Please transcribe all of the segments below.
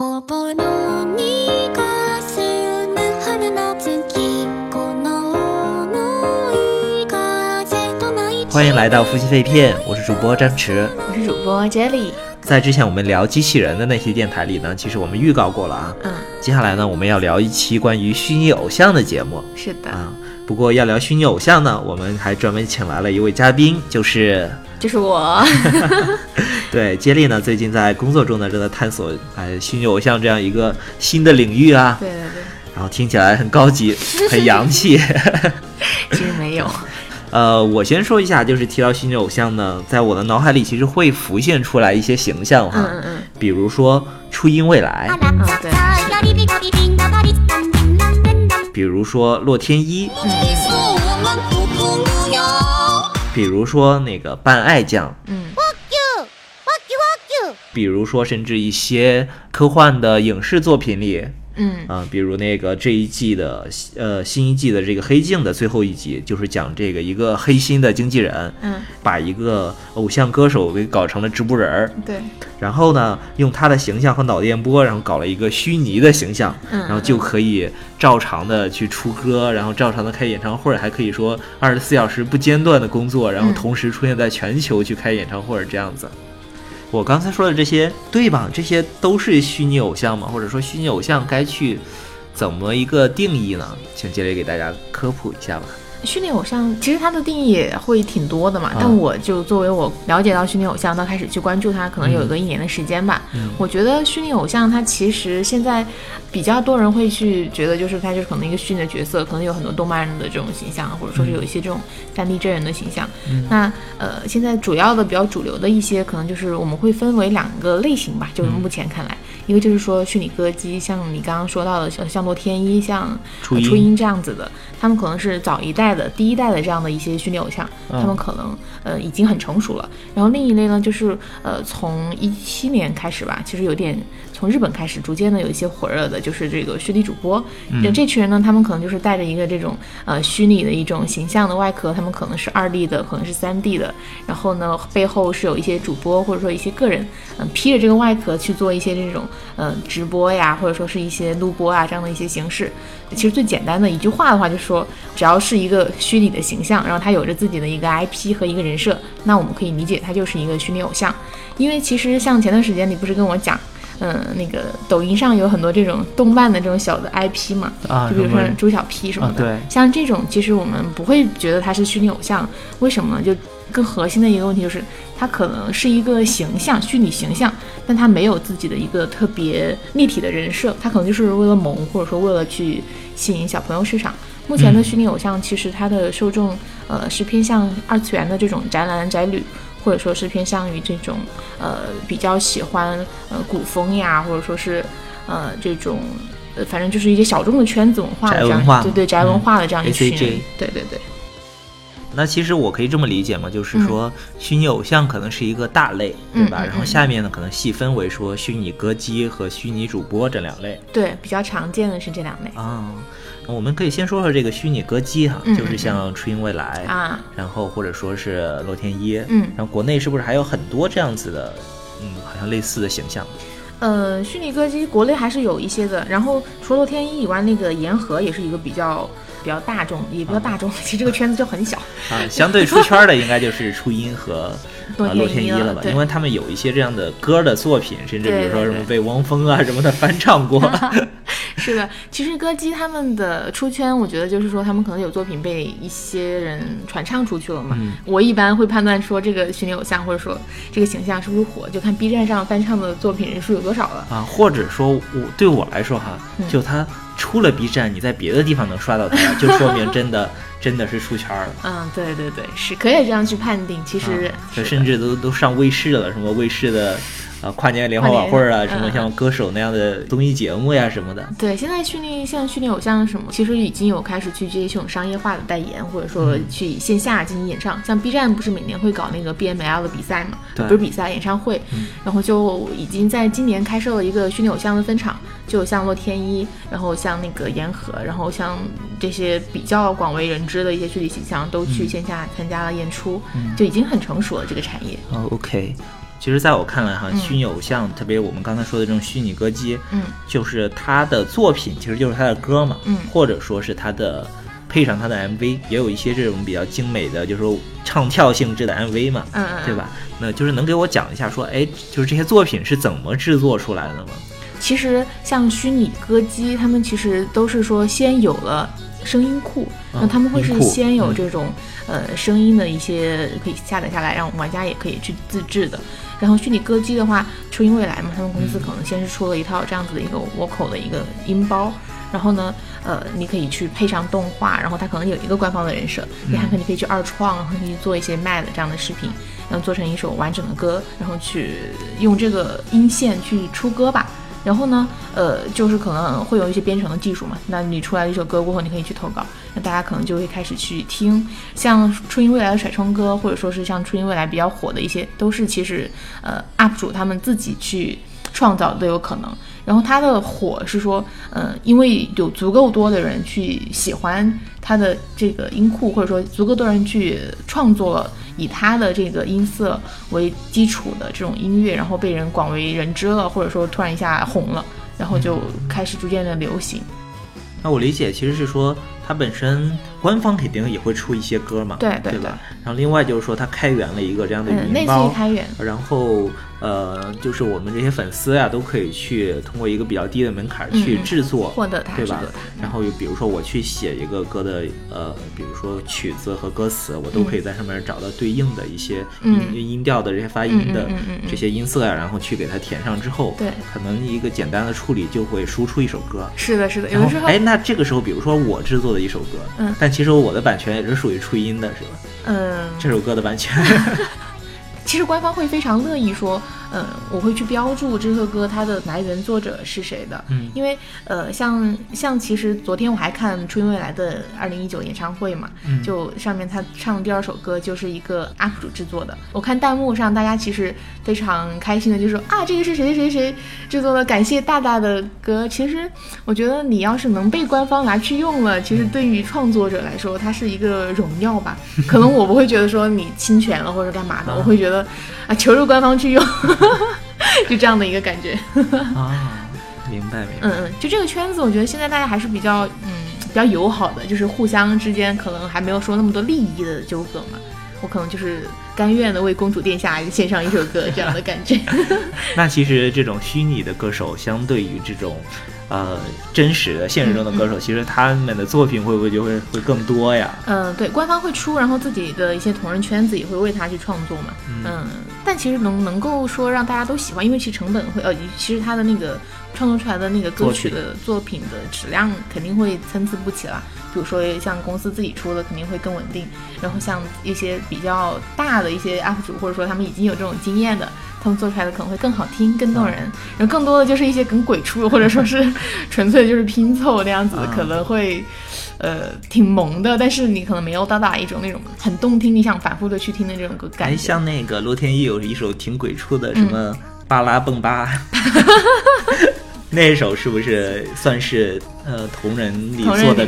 欢迎来到夫妻肺片，我是主播张弛。我是主播 Jelly。在之前我们聊机器人的那些电台里呢，其实我们预告过了啊。嗯，接下来呢，我们要聊一期关于虚拟偶像的节目是的，啊。不过要聊虚拟偶像呢，我们还专门请来了一位嘉宾，就是就是我。对接力呢，最近在工作中呢，正在探索哎虚拟偶像这样一个新的领域啊。对对对，然后听起来很高级，很洋气。其实没有。呃，我先说一下，就是提到虚拟偶像呢，在我的脑海里其实会浮现出来一些形象哈，嗯嗯比如说初音未来，嗯，对，やりびたびびんだばりたんびんらんでんだ比如说洛天依，そうなんここぐよ比如说那个半爱酱，嗯， 比如说甚至一些科幻的影视作品里，嗯。啊、比如那个这一季的呃新一季的这个黑镜的最后一集，就是讲这个一个黑心的经纪人，嗯，把一个偶像歌手给搞成了直播人儿，对，然后呢，用他的形象和脑电波，然后搞了一个虚拟的形象，嗯然后就可以照常的去出歌，然后照常的开演唱会，还可以说二十四小时不间断的工作，然后嗯。同时出现在全球去开演唱会这样子。我刚才说的这些对吧？这些都是虚拟偶像吗？或者说虚拟偶像该去怎么一个定义呢？请杰雷给大家科普一下吧。虚拟偶像其实它的定义也会挺多的嘛，嗯。但我就作为我了解到训练偶像到开始去关注它，可能有个一年的时间吧。嗯。我觉得训练偶像它其实现在比较多人会去觉得，就是它就是可能一个虚拟的角色，可能有很多动漫的这种形象，或者说是有一些这种三 D 真人的形象。嗯。那呃，现在主要的比较主流的一些，可能就是我们会分为两个类型吧，就是目前看来，一个就是说虚拟歌姬，像你刚刚说到的，像像洛天依、像初音。呃初音这样子的，他们可能是早一代的第一代的这样的一些虚拟偶像，嗯他们可能呃已经很成熟了。然后另一类呢，就是呃从一七年开始吧，其实有点从日本开始，逐渐的有一些火热的，就是这个虚拟主播。这、这群人呢，他们可能就是带着一个这种呃虚拟的一种形象的外壳，他们可能是二 D 的，可能是三 D 的，然后呢背后是有一些主播或者说一些个人，嗯、披着这个外壳去做一些这种呃直播呀，或者说是一些录播啊这样的一些形式。其实最简单的一句话的话，就是说只要是一个虚拟的形象，然后他有着自己的一个 IP 和一个人设，那我们可以理解他就是一个虚拟偶像。因为其实像前段时间你不是跟我讲。嗯，那个抖音上有很多这种动漫的这种小的 IP 嘛，啊就比如说朱小 P 什么的，啊对像这种其实我们不会觉得他是虚拟偶像，为什么呢？就更核心的一个问题就是，他可能是一个形象，虚拟形象，但他没有自己的一个特别立体的人设，他可能就是为了萌，或者说为了去吸引小朋友市场。目前的虚拟偶像其实它的受众，呃，是偏向二次元的这种宅男宅女，或者说是偏向于这种呃比较喜欢呃古风呀，或者说是呃这种呃反正就是一些小众的圈子文化的这样，对对宅文化的这样一群人，ACG 对对对，那其实我可以这么理解嘛，就是说虚拟偶像可能是一个大类，对吧？然后下面呢可能细分为说虚拟歌姬和虚拟主播这两类。对比较常见的是这两类。啊。那我们可以先说说这个虚拟歌姬哈，嗯就是像初音未来，啊，然后或者说是洛天依，嗯然后国内是不是还有很多这样子的，嗯，好像类似的形象？呃，虚拟歌姬国内还是有一些的。然后除了洛天依以外，那个言和也是一个比较比较大众，也比较大众。其实这个圈子就很小。啊，相对出圈的应该就是初音和洛呃洛天依了吧？因为他们有一些这样的歌的作品，甚至比如说什么被汪峰啊什么的翻唱过。是的，其实歌姬他们的出圈，我觉得就是说他们可能有作品被一些人传唱出去了嘛。嗯我一般会判断说这个虚拟偶像或者说这个形象是不是火，就看 B 站上翻唱的作品人数有多少了。啊，或者说我对我来说哈，嗯就他出了 B 站，你在别的地方能刷到他，就说明真的真的是出圈了。嗯，对对对，是可以这样去判定。其实啊，是的就甚至都都上卫视了，什么卫视的啊跨年联欢晚会啊，什么嗯像歌手那样的综艺节目呀什么的。对，现在虚拟像虚拟偶像什么，其实已经有开始去接这种商业化的代言，或者说嗯去线下进行演唱。像 B 站不是每年会搞那个 BML 的比赛嘛，对不是比赛演唱会，嗯然后就已经在今年开设了一个虚拟偶像的分场，就像洛天依，然后像那个言和，然后像这些比较广为人知的一些虚拟形象都去线下参加了演出，就已经很成熟了这个产业。哦，OK。其实在我看来哈，嗯虚拟偶像，特别我们刚才说的这种虚拟歌姬，嗯就是他的作品其实就是他的歌嘛，嗯或者说是他的配上他的 MV，也有一些这种比较精美的，就是说唱跳性质的 MV 嘛，嗯嗯，对吧？那就是能给我讲一下说，哎，就是这些作品是怎么制作出来的吗？其实像虚拟歌姬，他们其实都是说先有了声音库，嗯那他们会是先有嗯这种、呃声音的一些可以下载下来，让玩家也可以去自制的。然后虚拟歌姬的话，初音未来嘛，他们公司嗯可能先是出了一套这样子的一个 vocal 的一个音包，然后呢，呃，你可以去配上动画，然后它可能有一个官方的人设，你还可以可以去二创，然后可以做一些 MAD 这样的视频，然后做成一首完整的歌，然后去用这个音线去出歌吧。然后呢，呃，就是可能会有一些编程的技术嘛。那你出来一首歌过后，你可以去投稿，那大家可能就会开始去听。像初音未来的甩葱歌，或者说是像初音未来比较火的一些，都是其实呃 UP 主他们自己去创造都有可能。然后他的火是说，嗯，因为有足够多的人去喜欢他的这个音库，或者说足够多人去创作了以他的这个音色为基础的这种音乐，然后被人广为人知了，或者说突然一下红了，然后就开始逐渐的流行。那我理解其实是说，它本身官方肯定也会出一些歌嘛，对对对吧？然后另外就是说，它开源了一个这样的语音包于，开源，然后呃，就是我们这些粉丝呀、都可以去通过一个比较低的门槛去制作，获得它，对吧？然后比如说我去写一个歌的呃，比如说曲子和歌词，我都可以在上面找到对应的一些音、嗯。音调的这些发音的这些音色呀、然后去给它填上之后，对。可能一个简单的处理就会输出一首歌。是的，是的，有的时候，哎，那这个时候，比如说我制作的一首歌，嗯。但其实我的版权也是属于初音的，是吧？嗯，这首歌的版权，其实官方会非常乐意说，嗯，我会去标注这首歌它的来源作者是谁的，嗯因为呃，像像其实昨天我还看初音未来的二零一九演唱会嘛，嗯就上面他唱的第二首歌就是一个 UP 主制作的，我看弹幕上大家其实非常开心的就说啊，这个是谁谁谁制作的，感谢大大的歌。其实我觉得你要是能被官方拿去用了，其实对于创作者来说，它是一个荣耀吧。可能我不会觉得说你侵权了或者干嘛的，我会觉得啊，求着官方去用，就这样的一个感觉。啊，明白明白。嗯嗯，就这个圈子，我觉得现在大家还是比较嗯比较友好的，就是互相之间可能还没有说那么多利益的纠葛嘛。我可能就是甘愿的为公主殿下献上一首歌这样的感觉。那其实这种虚拟的歌手，相对于这种，呃，真实的现实中的歌手，其实他们的作品会不会就会会更多呀？嗯，对，官方会出，然后自己的一些同人圈子也会为他去创作嘛。嗯，但其实能能够说让大家都喜欢，因为其实成本会呃，其实他的那个创作出来的那个歌曲的作品的质量肯定会参差不齐啦。比如说像公司自己出的肯定会更稳定，然后像一些比较大的一些 UP 主，或者说他们已经有这种经验的，他们做出来的可能会更好听、更动人。然后更多的就是一些梗鬼畜，或者说是 纯粹就是拼凑那样子，啊可能会呃挺萌的，但是你可能没有到达一种那种很动听，你想反复的去听的这种歌感。像那个洛天依有一首挺鬼畜的，什嗯么巴拉蹦巴 那首是不是算是呃同人里做的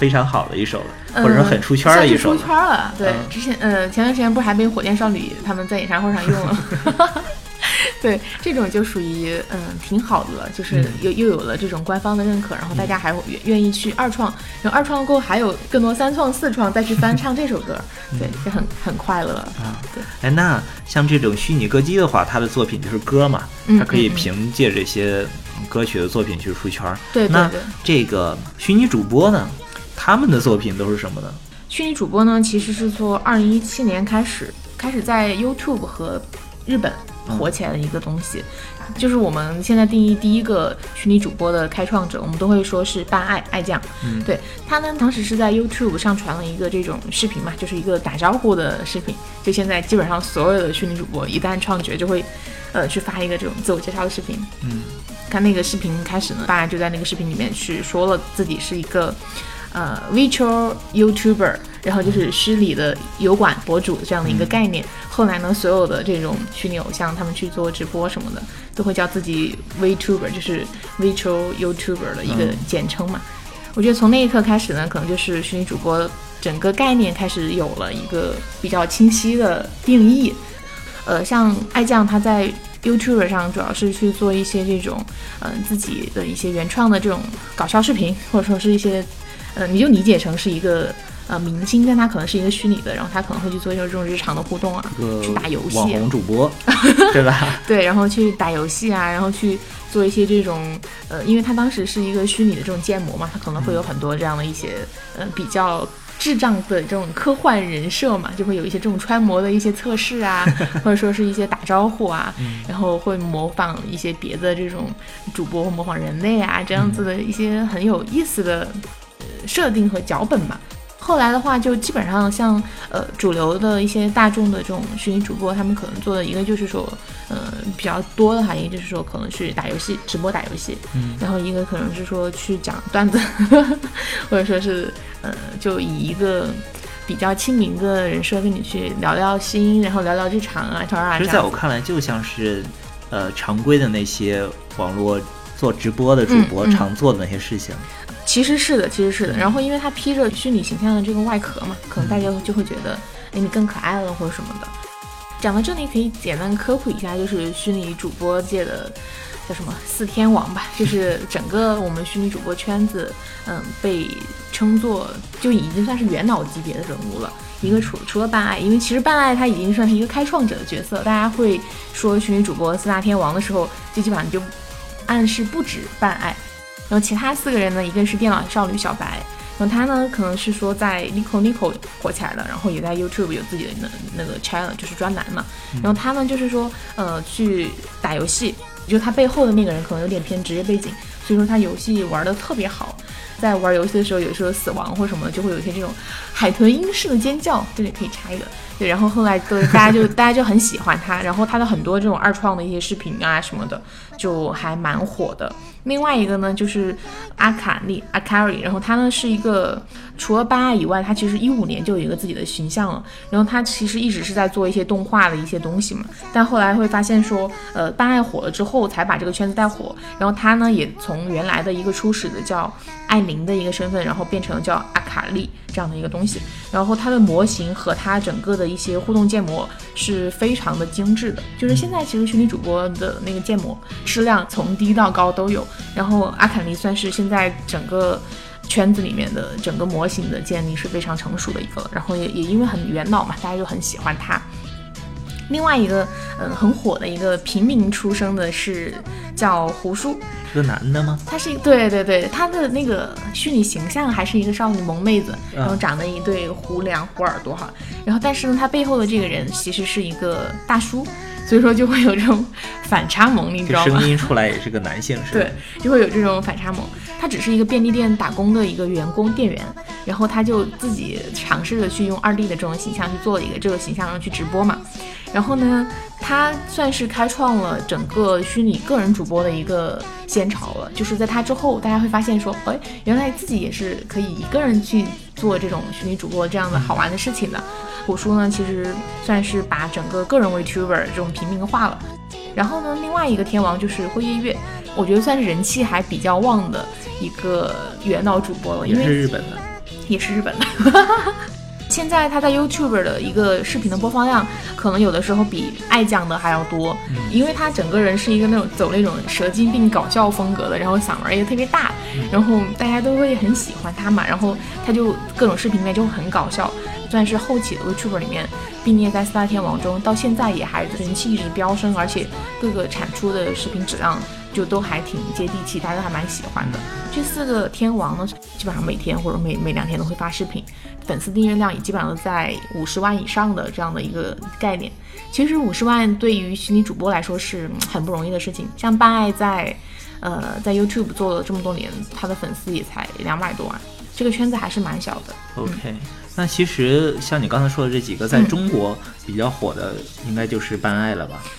非常好的一首了，嗯或者说很出圈的一首出圈了？了。对，嗯之前呃前段时间不是还被火箭少女他们在演唱会上用了吗？对，这种就属于嗯挺好的了，就是嗯又又有了这种官方的认可，然后大家还会愿愿意去二创，然后二创过后还有更多三创、四创再去翻唱这首歌，对，就很很快乐。啊对，哎，那像这种虚拟歌姬的话，他的作品就是歌嘛，他可以凭借这些歌曲的作品去出圈对那。这个虚拟主播呢，他们的作品都是什么呢？虚拟主播呢，其实是从二零一七年开始，开始在 YouTube 和日本火起来的一个东西。就是我们现在定义第一个虚拟主播的开创者，我们都会说是半爱爱酱。嗯对他呢，当时是在 YouTube 上传了一个这种视频嘛，就是一个打招呼的视频。就现在基本上所有的虚拟主播一旦创角，就会呃去发一个这种自我介绍的视频。嗯，看那个视频开始呢，大家就在那个视频里面去说了自己是一个呃 virtual YouTuber，然后就是虚拟的油管博主这样的一个概念。后来呢，所有的这种虚拟偶像，他们去做直播什么的，都会叫自己 VTuber，就是 virtual YouTuber 的一个简称嘛。我觉得从那一刻开始呢，可能就是虚拟主播整个概念开始有了一个比较清晰的定义。呃，像爱酱他在 YouTuber 上主要是去做一些这种，嗯、自己的一些原创的这种搞笑视频，或者说是一些，呃，你就理解成是一个呃明星，但他可能是一个虚拟的，然后他可能会去做一些这种日常的互动啊，去打游戏网红主播，对吧？对，然后去打游戏啊，然后去做一些这种，呃，因为他当时是一个虚拟的这种建模嘛，他可能会有很多这样的一些，呃，比较智障的这种科幻人设嘛，就会有一些这种穿模的一些测试啊，或者说是一些打招呼啊，然后会模仿一些别的这种主播或模仿人类啊，这样子的一些很有意思的呃设定和脚本嘛。后来的话，就基本上像呃主流的一些大众的这种虚拟主播，他们可能做的一个就是说，呃比较多的哈，一个就是说可能去打游戏，直播打游戏，嗯然后一个可能是说去讲段子，或者说是呃就以一个比较亲民的人设跟你去聊聊心，然后聊聊日常啊，这啊其实这样子。在我看来，就像是呃常规的那些网络做直播的主播常做的那些事情。其实是的，其实是的。然后因为它披着虚拟形象的这个外壳嘛，可能大家就会觉得，哎，你更可爱了或者什么的。讲到这里，可以简单科普一下，就是虚拟主播界的叫什么四天王吧，就是整个我们虚拟主播圈子，嗯，被称作就已经算是元老级别的人物了。一个除除了半爱，因为其实半爱他已经算是一个开创者的角色，大家会说虚拟主播四大天王的时候，就基本上就暗示不止半爱。然后其他四个人呢，一个是电脑少女小白，然后她呢可能是说在 Nico Nico 火起来了，然后也在 YouTube 有自己的那那个 channel，就是专栏嘛。然后她呢就是说呃去打游戏，就她背后的那个人可能有点偏职业背景，所以说她游戏玩的特别好。在玩游戏的时候，有时候死亡或什么的，就会有一些这种海豚音式的尖叫，这里可以插一个。对，然后后来都大家就 大家就很喜欢他，然后他的很多这种二创的一些视频啊什么的，就还蛮火的。另外一个呢，就是阿卡丽阿卡瑞，然后他呢是一个除了班爱以外，他其实一五年就有一个自己的形象了。然后他其实一直是在做一些动画的一些东西嘛，但后来会发现说，呃，班爱火了之后才把这个圈子带火。然后他呢也从原来的一个初始的叫艾琳的一个身份，然后变成了叫阿卡丽这样的一个东西。然后它的模型和它整个的一些互动建模是非常的精致的，就是现在其实虚拟主播的那个建模质量从低到高都有。然后阿卡丽算是现在整个圈子里面的整个模型的建立是非常成熟的一个了，然后也也因为很元老嘛，大家就很喜欢他。另外一个嗯很火的一个平民出生的是叫胡叔，是个男的吗？他是一个对对对，他的那个虚拟形象还是一个少女萌妹子，然后长得一对胡梁胡耳朵哈，然后但是呢，他背后的这个人其实是一个大叔，所以说就会有这种反差萌，你知道吗？声音出来也是个男性，是吧？对，就会有这种反差萌。他只是一个便利店打工的一个员工店员，然后他就自己尝试着去用二 D 的这种形象去做了一个这个形象，然后去直播嘛。然后呢，他算是开创了整个虚拟个人主播的一个先潮了。就是在他之后，大家会发现说，哎，原来自己也是可以一个人去做这种虚拟主播这样的好玩的事情的。虎叔呢，其实算是把整个个人 VTuber 这种平民化了。然后呢，另外一个天王就是辉夜月，我觉得算是人气还比较旺的一个元老主播了，也因为是日本的。也是日本的。现在他在 YouTube 的一个视频的播放量，可能有的时候比爱酱的还要多，因为他整个人是一个那种走那种蛇精病搞笑风格的，然后嗓门也特别大，然后大家都会很喜欢他嘛，然后他就各种视频里面就很搞笑，算是后起的 YouTuber 里面并列在四大天王中，到现在也还人气一直飙升，而且各个产出的视频质量就都还挺接地气，大家都还蛮喜欢的。这四个天王呢，基本上每天或者每每两天都会发视频，粉丝订阅量也基本上都在五十万以上的这样的一个概念。其实五十万对于虚拟主播来说是嗯很不容易的事情。像半爱在呃在 YouTube 做了这么多年，他的粉丝也才两百多万，这个圈子还是蛮小的。OK，那其实像你刚才说的这几个，在中国比较火的，应该就是半爱了吧？嗯、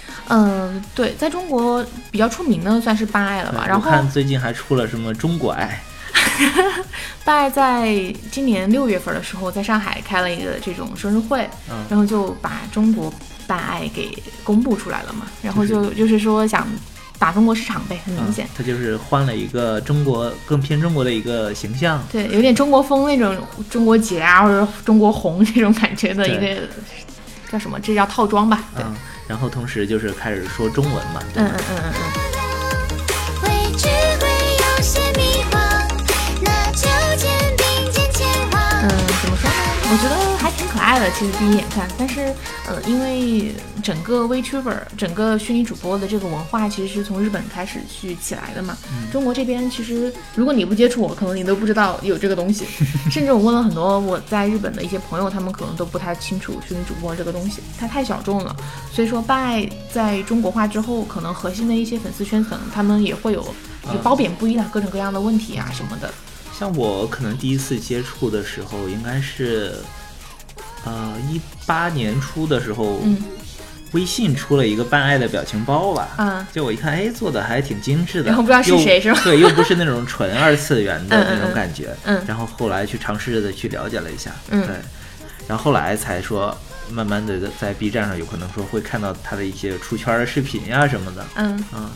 对，在中国比较出名的算是八爱了吧。然后我看最近还出了什么中国爱，八爱在今年六月份的时候，在上海开了一个这种生日会，嗯然后就把中国八爱给公布出来了嘛。然后就就是说想打中国市场呗，很明显嗯。他就是换了一个中国更偏中国的一个形象。对，有点中国风那种中国结啊，或者中国红这种感觉的一个叫什么？这叫套装吧？对，嗯，然后同时就是开始说中文嘛，嗯嗯嗯嗯嗯。我觉得还挺可爱的，其实第一眼看，但是，呃，因为整个 VTuber 整个虚拟主播的这个文化，其实是从日本开始去起来的嘛。中国这边其实，如果你不接触我，可能你都不知道有这个东西。甚至我问了很多我在日本的一些朋友，他们可能都不太清楚虚拟主播这个东西，它太小众了。所以说，办爱在中国化之后，可能核心的一些粉丝圈层，他们也会有就褒贬不一的各种各样的问题啊什么的。像我可能第一次接触的时候，应该是，呃，一八年初的时候，嗯。微信出了一个办爱的表情包吧，啊。就我一看，哎，做的还挺精致的，然后不知道是谁是吧对，又不是那种纯二次元的嗯嗯那种嗯感觉，嗯然后后来去尝试着的去了解了一下，嗯对，然后后来才说，慢慢的在 B 站上有可能说会看到他的一些出圈的视频呀、什么的，嗯嗯，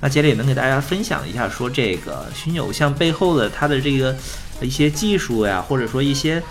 那杰里能给大家分享一下，说这个虚拟偶像背后的它的这个一些技术呀，或者说一些，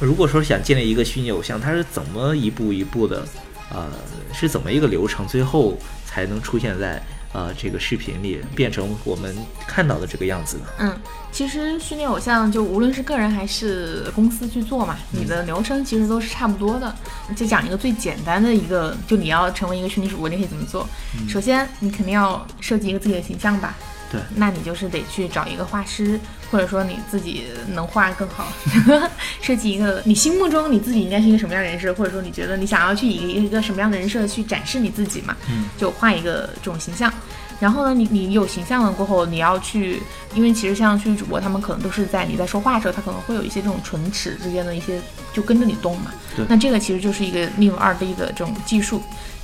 如果说想建立一个虚拟偶像，它是怎么一步一步的，呃，是怎么一个流程，最后才能出现在呃这个视频里，变成我们看到的这个样子呢？嗯，其实虚拟偶像就无论是个人还是公司去做嘛，你的流程其实都是差不多的。就讲一个最简单的一个，就你要成为一个虚拟主播，你可以怎么做？首先，你肯定要设计一个自己的形象吧。对那你就是得去找一个画师，或者说你自己能画更好，设计一个你心目中你自己应该是一个什么样的人设，或者说你觉得你想要去以一个什么样的人设去展示你自己嘛，嗯就画一个这种形象。然后呢，你你有形象了过后，你要去，因为其实像虚拟主播，他们可能都是在你在说话的时候，他可能会有一些这种唇齿之间的一些就跟着你动嘛。对那这个其实就是一个 Live 二 D 的这种技术，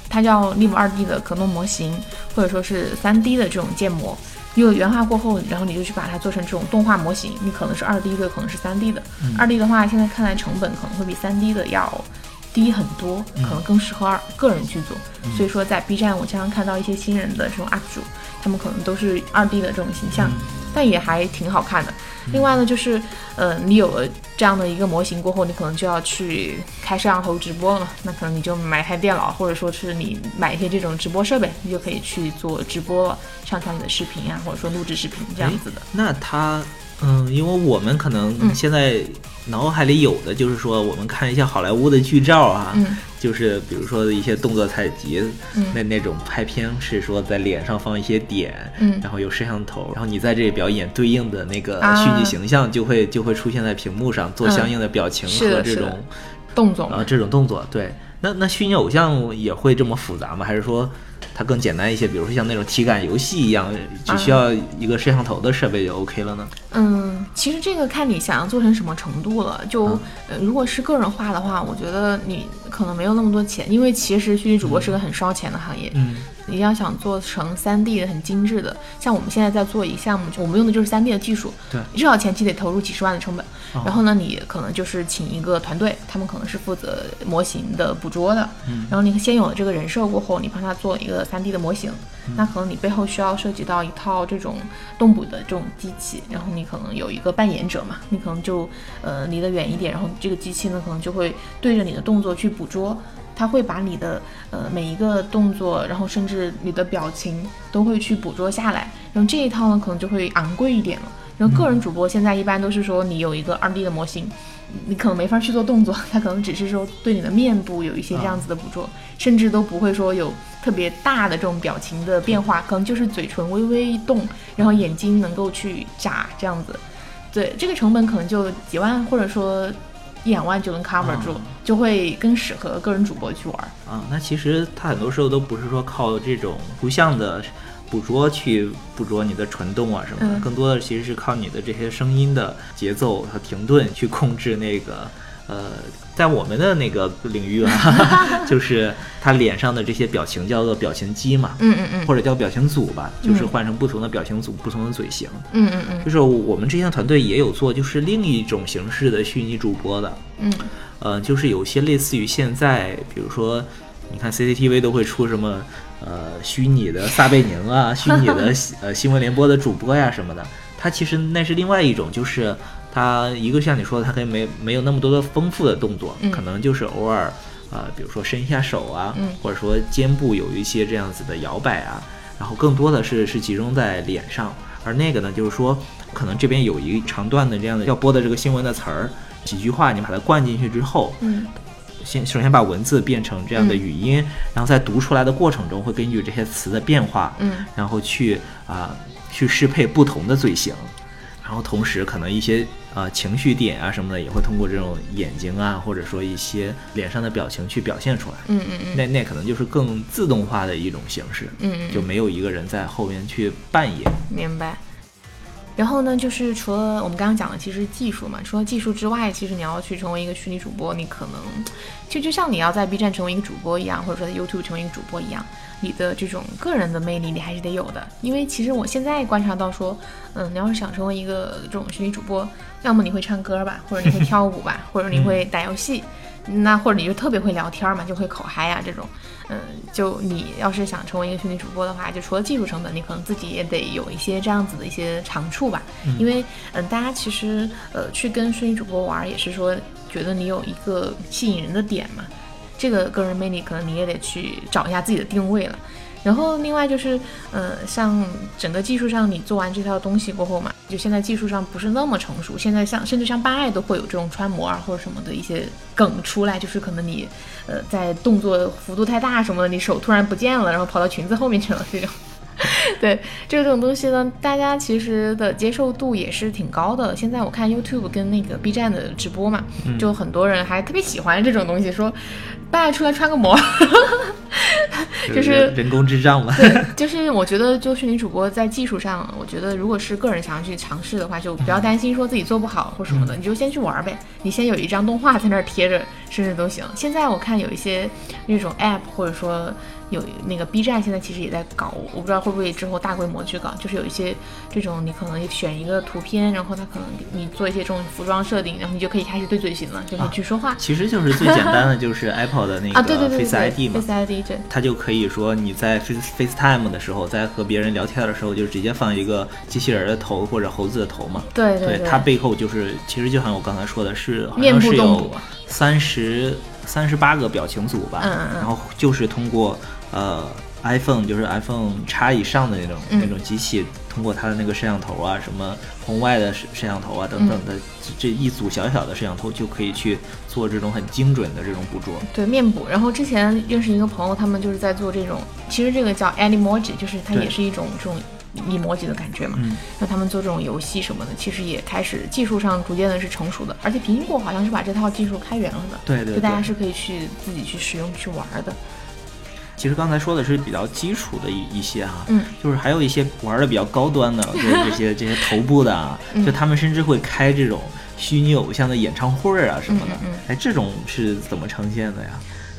它叫 Live 二 D 的可动模型，或者说是三 D 的这种建模。你有原画过后，然后你就去把它做成这种动画模型，你可能是二 D 的，可能是三 D 的。二 D 的话，现在看来成本可能会比三 D 的要低很多，可能更适合二个人去做。所以说，在 B 站我经常看到一些新人的这种 UP 主，他们可能都是二 D 的这种形象，但也还挺好看的。另外呢，就是呃，你有了这样的一个模型过后，你可能就要去开摄像头直播了。那可能你就买台电脑，或者说是你买一些这种直播设备，你就可以去做直播了，上传你的视频啊，或者说录制视频这样子的。那它，嗯，因为我们可能嗯现在脑海里有的就是说，我们看一些好莱坞的剧照啊，嗯就是比如说一些动作采集，嗯那那种拍片是说在脸上放一些点，嗯然后有摄像头，然后你在这里表演对应的那个啊虚拟形象就会、就会出现在屏幕上，做相应的表情和这种动作嘛啊这种动作。对，那那虚拟偶像也会这么复杂吗？还是说它更简单一些？比如说像那种体感游戏一样，只需要一个摄像头的设备就 OK 了呢？嗯，其实这个看你想要做成什么程度了。就、嗯呃，如果是个人化的话，我觉得你可能没有那么多钱，因为其实虚拟主播是个很烧钱的行业。嗯你要想做成三 D 的很精致的，像我们现在在做一个项目，就我们用的就是三 D 的技术，对至少前期得投入几十万的成本。哦然后呢，你可能就是请一个团队，他们可能是负责模型的捕捉的。嗯然后你先有了这个人设过后，你帮他做一个三 D 的模型，嗯那可能你背后需要涉及到一套这种动捕的这种机器，然后你可能有一个扮演者嘛，你可能就呃离得远一点，然后这个机器呢可能就会对着你的动作去捕捉。它会把你的呃每一个动作，然后甚至你的表情都会去捕捉下来，然后这一套呢可能就会昂贵一点了。然后个人主播现在一般都是说你有一个二 D 的模型，你可能没法去做动作，它可能只是说对你的面部有一些这样子的捕捉，甚至都不会说有特别大的这种表情的变化，可能就是嘴唇微微一动，然后眼睛能够去眨这样子。对，这个成本可能就几万，或者说一两万就能 cover 住，哦就会更适合个人主播去玩。啊，那其实它很多时候都不是说靠这种图像的捕捉去捕捉你的传动啊什么的，嗯更多的其实是靠你的这些声音的节奏和停顿去控制那个呃，在我们的那个领域啊，就是他脸上的这些表情叫做表情肌嘛，嗯嗯嗯。或者叫表情组吧，就是嗯换成不同的表情组、不同的嘴型。嗯嗯嗯。就是我们之前团队也有做，就是另一种形式的虚拟主播的，嗯。呃，就是有些类似于现在，比如说，你看 CCTV 都会出什么呃虚拟的撒贝宁啊，虚拟的 呃新闻联播的主播呀什么的，它其实那是另外一种，就是它一个像你说的，它可以没没有那么多的丰富的动作，嗯。可能就是偶尔。呃，比如说伸一下手啊，嗯。或者说肩部有一些这样子的摇摆啊，然后更多的是是集中在脸上，而那个呢，就是说可能这边有一长段的这样的要播的这个新闻的词儿，几句话你把它灌进去之后，嗯。先首先把文字变成这样的嗯语音，然后在读出来的过程中会根据这些词的变化，嗯。然后去啊、去适配不同的嘴型，然后同时可能一些呃情绪点啊什么的也会通过这种眼睛啊或者说一些脸上的表情去表现出来。嗯嗯嗯那那可能就是更自动化的一种形式，嗯嗯，就没有一个人在后面去扮演。明白。然后呢，就是除了我们刚刚讲的，其实技术嘛，除了技术之外，其实你要去成为一个虚拟主播，你可能就就像你要在 B 站成为一个主播一样，或者说在 YouTube 成为一个主播一样，你的这种个人的魅力你还是得有的。因为其实我现在观察到说，嗯，你要是想成为一个这种虚拟主播，要么你会唱歌吧，或者你会跳舞吧，或者你会打游戏，那或者你就特别会聊天嘛，就会口嗨啊这种。嗯，就你要是想成为一个虚拟主播的话，就除了技术成本，你可能自己也得有一些这样子的一些长处吧。因为嗯，大家其实呃去跟虚拟主播玩，也是说觉得你有一个吸引人的点嘛。这个个人魅力可能你也得去找一下自己的定位了。然后另外就是，呃，像整个技术上，你做完这套东西过后嘛，就现在技术上不是那么成熟，现在像甚至像办爱都会有这种穿模啊或者什么的一些梗出来，就是可能你，呃，在动作幅度太大什么的，你手突然不见了，然后跑到裙子后面去了这种。对，这种东西呢，大家其实的接受度也是挺高的。现在我看 YouTube 跟那个 B 站的直播嘛，就很多人还特别喜欢这种东西，说办爱出来穿个模。就是人人工智障嘛。对，就是我觉得，就虚拟主播在技术上，我觉得如果是个人想要去尝试的话，就不要担心说自己做不好或什么的，你就先去玩呗。你先有一张动画在那儿贴着，甚至都行。现在我看有一些那种 App，或者说有那个 B 站，现在其实也在搞，我不知道会不会之后大规模去搞，就是有一些这种你可能选一个图片，然后它可能你做一些这种服装设定，然后你就可以开始对嘴型了，就可以去说话。其实就是最简单的，就是 Apple 的那啊，对对个 Face ID 嘛，，Face ID 对，它就可以说你在 Face FaceTime 的时候，在和别人聊天的时候，就直接放一个机器人的头或者猴子的头嘛。对对对，它背后就是，其实就像我刚才说的是，好面部像是有三十三十八个表情组吧，嗯嗯嗯然后就是通过呃 iPhone，就是 iPhone X 以上的那种、嗯那种机器，通过它的那个摄像头啊，什么红外的摄摄像头啊等等嗯的，这这一组小小的摄像头就可以去做这种很精准的这种捕捉。对面部，然后之前认识一个朋友，他们就是在做这种，其实这个叫 Animoji，就是它也是一种这种 emoji 的感觉嘛。嗯那他们做这种游戏什么的，其实也开始技术上逐渐的是成熟的，而且苹果好像是把这套技术开源了的，对对对就大家是可以去自己去使用去玩的。其实刚才说的是比较基础的一一些哈、嗯，就是还有一些玩的比较高端的，就是 这些这些头部的啊，嗯就他们甚至会开这种虚拟偶像的演唱会啊什么的。哎，这种是怎么呈现的呀？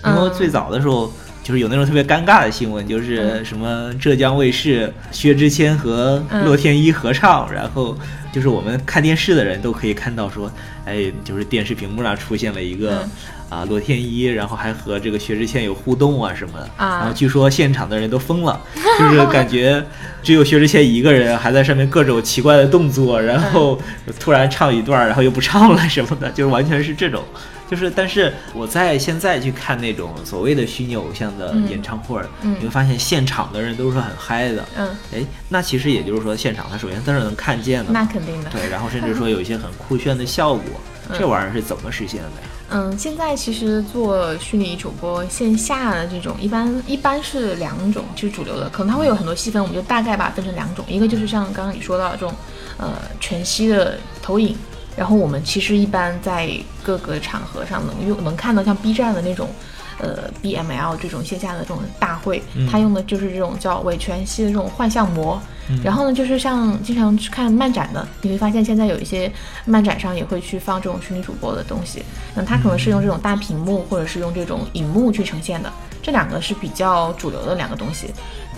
嗯因为最早的时候。就是有那种特别尴尬的新闻，就是嗯什么浙江卫视薛之谦和嗯洛天依合唱，然后就是我们看电视的人都可以看到说，哎，就是电视屏幕上出现了一个、嗯啊罗天依，然后还和这个薛之谦有互动啊什么的，啊然后据说现场的人都疯了，就是感觉只有薛之谦一个人还在上面各种奇怪的动作，然后突然唱一段，然后又不唱了什么的，就是完全是这种。就是，但是我在现在去看那种所谓的虚拟偶像的嗯演唱会，嗯你会发现现场的人都是很嗨的。嗯，哎，那其实也就是说，现场他首先他是能看见的，那肯定的。对，然后甚至说有一些很酷炫的效果，嗯这玩意儿是怎么实现的呀？嗯，现在其实做虚拟主播线下的这种，一般一般是两种，就是主流的，可能它会有很多细分，我们就大概把它分成两种，一个就是像刚刚你说到的这种，呃，全息的投影，然后我们其实一般在各个场合上能用能看到像 B 站的那种。呃，BML 这种线下的这种大会，它用的就是这种叫伪全息的这种幻象膜。然后呢，就是像经常去看漫展的，你会发现现在有一些漫展上也会去放这种虚拟主播的东西。那它可能是用这种大屏幕，或者是用这种荧幕去呈现的。这两个是比较主流的两个东西。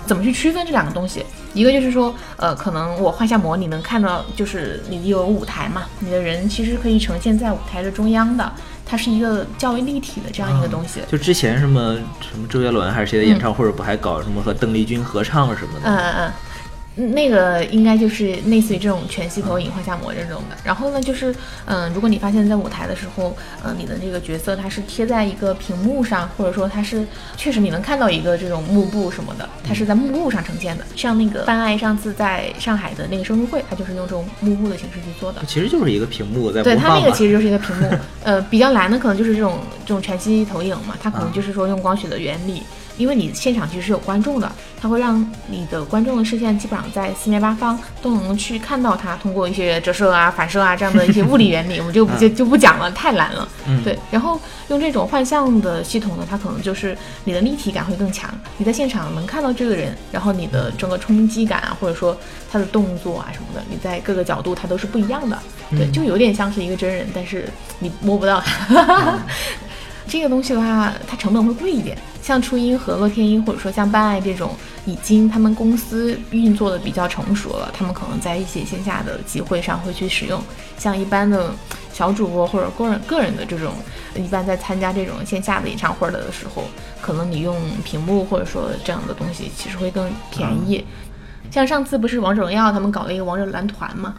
怎么去区分这两个东西？一个就是说，呃，可能我幻象膜你能看到，就是你有舞台嘛，你的人其实可以呈现在舞台的中央的，它是一个较为立体的这样一个东西。就之前什么什么周杰伦还是谁的演唱会，不还搞什么和邓丽君合唱什么的？嗯嗯嗯，那个应该就是类似于这种全息投影、画像模这种的。然后呢，就是嗯，如果你发现在舞台的时候，嗯，你的这个角色它是贴在一个屏幕上，或者说它是确实你能看到一个这种幕布什么的，它是在幕布上呈现的。像那个范爱上次在上海的那个生日会，它就是用这种幕布的形式去做的。其实就是一个屏幕在对。它那个其实就是一个屏幕，呃，比较难的可能就是这种这种全息投影嘛，它可能就是说用光学的原理，因为你现场其实是有观众的，它会让你的观众的视线基本上在四面八方都能去看到它，通过一些折射啊、反射啊这样的一些物理原理，我们就不就 就不讲了，太难了。嗯对，然后用这种幻象的系统呢，它可能就是你的立体感会更强，你在现场能看到这个人，然后你的整个冲击感啊，或者说他的动作啊什么的，你在各个角度它都是不一样的。对，就有点像是一个真人，但是你摸不到他。这个东西的话，它成本会贵一点。像初音和乐天音，或者说像办爱这种，已经他们公司运作的比较成熟了，他们可能在一些线下的集会上会去使用。像一般的小主播或者个人个人的这种，一般在参加这种线下的演唱会的时候，可能你用屏幕或者说这样的东西，其实会更便宜。像上次不是王者荣耀他们搞了一个王者蓝团嘛，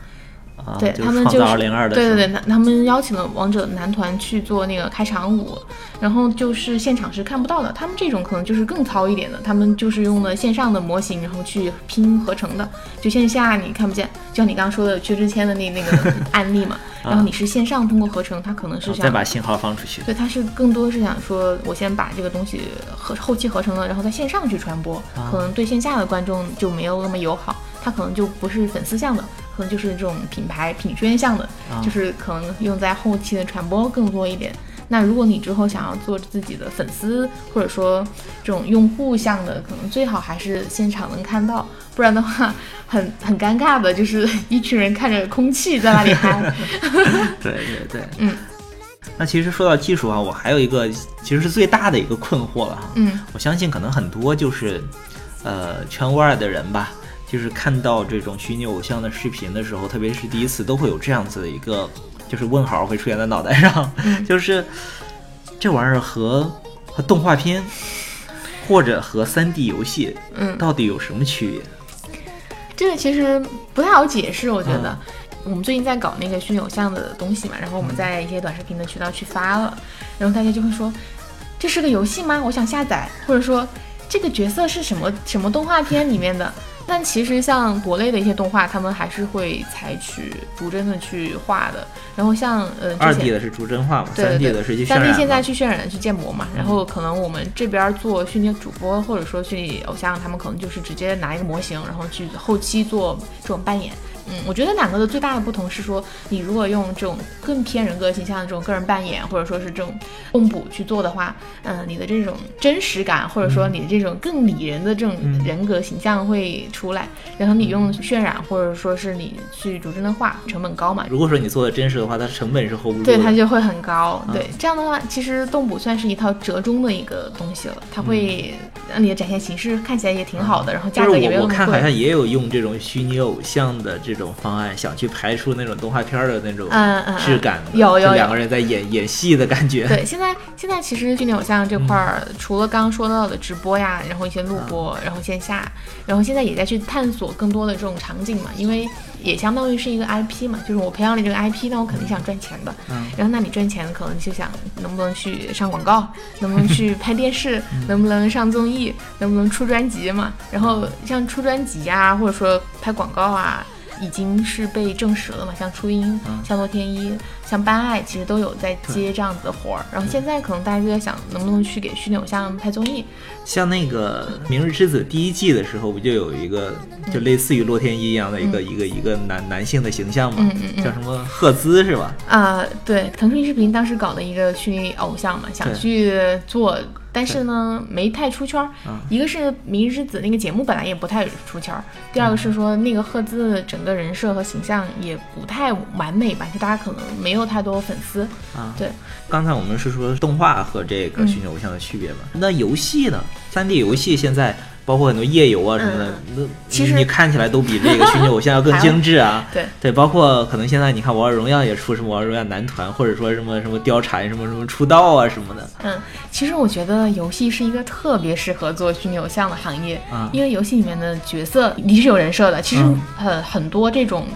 啊，对他们就是对对对，他们邀请了王者男团去做那个开场舞，然后就是现场是看不到的。他们这种可能就是更糙一点的，他们就是用了线上的模型，然后去拼合成的。就线下你看不见，就像你刚刚说的薛之谦的那那个 案例嘛，然后你是线上通过合成，它可能是想再把信号放出去。对，它是更多是想说，我先把这个东西合后期合成了，然后在线上去传播，可能对线下的观众就没有那么友好，它可能就不是粉丝向的，可能就是这种品牌品宣向的，啊就是可能用在后期的传播更多一点。那如果你之后想要做自己的粉丝，或者说这种用户向的，可能最好还是现场能看到，不然的话很很尴尬的，就是一群人看着空气在那里嗨。对对对，嗯。那其实说到技术啊，我还有一个其实是最大的一个困惑了哈。嗯我相信可能很多就是，呃，圈外的人吧，就是看到这种虚拟偶像的视频的时候，特别是第一次，都会有这样子的一个，就是问号会出现在脑袋上，就是这玩意儿和和动画片或者和三 D 游戏嗯。到底有什么区别？这个其实不太好解释，我觉得。嗯我们最近在搞那个虚拟偶像的东西嘛，然后我们在一些短视频的渠道去发了，然后大家就会说，这是个游戏吗？我想下载，或者说这个角色是什么什么动画片里面的？但其实像国内的一些动画，他们还是会采取逐帧的去画的。然后像呃之前二 D 的是逐帧画嘛，三 D 对对的是去渲三 D。现在去渲染去建模嘛，然后可能我们这边做虚拟主播或者说虚拟偶像，他们可能就是直接拿一个模型，然后去后期做这种扮演。嗯，我觉得两个的最大的不同是说，你如果用这种更偏人格形象的这种个人扮演，或者说是这种动捕去做的话，嗯、你的这种真实感，或者说你的这种更拟人的这种人格形象会出来。然后你用渲染，或者说是你去逐帧的画，成本高嘛，如果说你做的真实的话，它成本是 hold 不住的。对，它就会很高。对，这样的话，其实动捕算是一套折中的一个东西了，它会让你的展现形式看起来也挺好的，然后价格也没有那么我我看好像。也有用这种虚拟偶像的这种方案，想去排出那种动画片儿的那种质感的，有有有两个人在演演戏的感觉。对，现在现在其实虚拟偶像这块儿，除了刚刚说到的直播呀，然后一些录播，然后线下，然后现在也在去探索更多的这种场景嘛，因为也相当于是一个 IP 嘛，就是我培养了这个 IP，那我肯定想赚钱的。嗯然后那你赚钱，可能就想能不能去上广告，能不能去 拍电视，能不能上综艺，能不能出专辑嘛？然后像出专辑呀，或者说拍广告啊。已经是被证实了嘛，像初音、嗯。像洛天依、像班爱，其实都有在接这样子的活儿。然后现在可能大家就在想，能不能去给虚拟偶像拍综艺？像那个《明日之子》第一季的时候，不就有一个就类似于洛天依一样的一个、一个一个男男性的形象嘛？嗯嗯嗯叫什么赫兹是吧？啊、对，腾讯视频当时搞的一个虚拟偶像嘛，想去做，但是呢没太出圈儿。嗯一个是《明日之子》那个节目本来也不太出圈儿，第二个是说那个赫兹的整个人设和形象也不太完美吧，就大家可能没有太多粉丝。啊，对，刚才我们是说动画和这个虚拟偶像的区别嘛？那游戏呢三 D 游戏现在包括很多页游啊什么的，那、其实你看起来都比这个 虚拟偶像要更精致啊。对对，包括可能现在你看《王者荣耀》也出什么《王者荣耀男团》，或者说什么什么貂蝉什么什么出道啊什么的。嗯，其实我觉得游戏是一个特别适合做虚拟偶像的行业，啊因为游戏里面的角色你是有人设的。其实嗯很、很多这种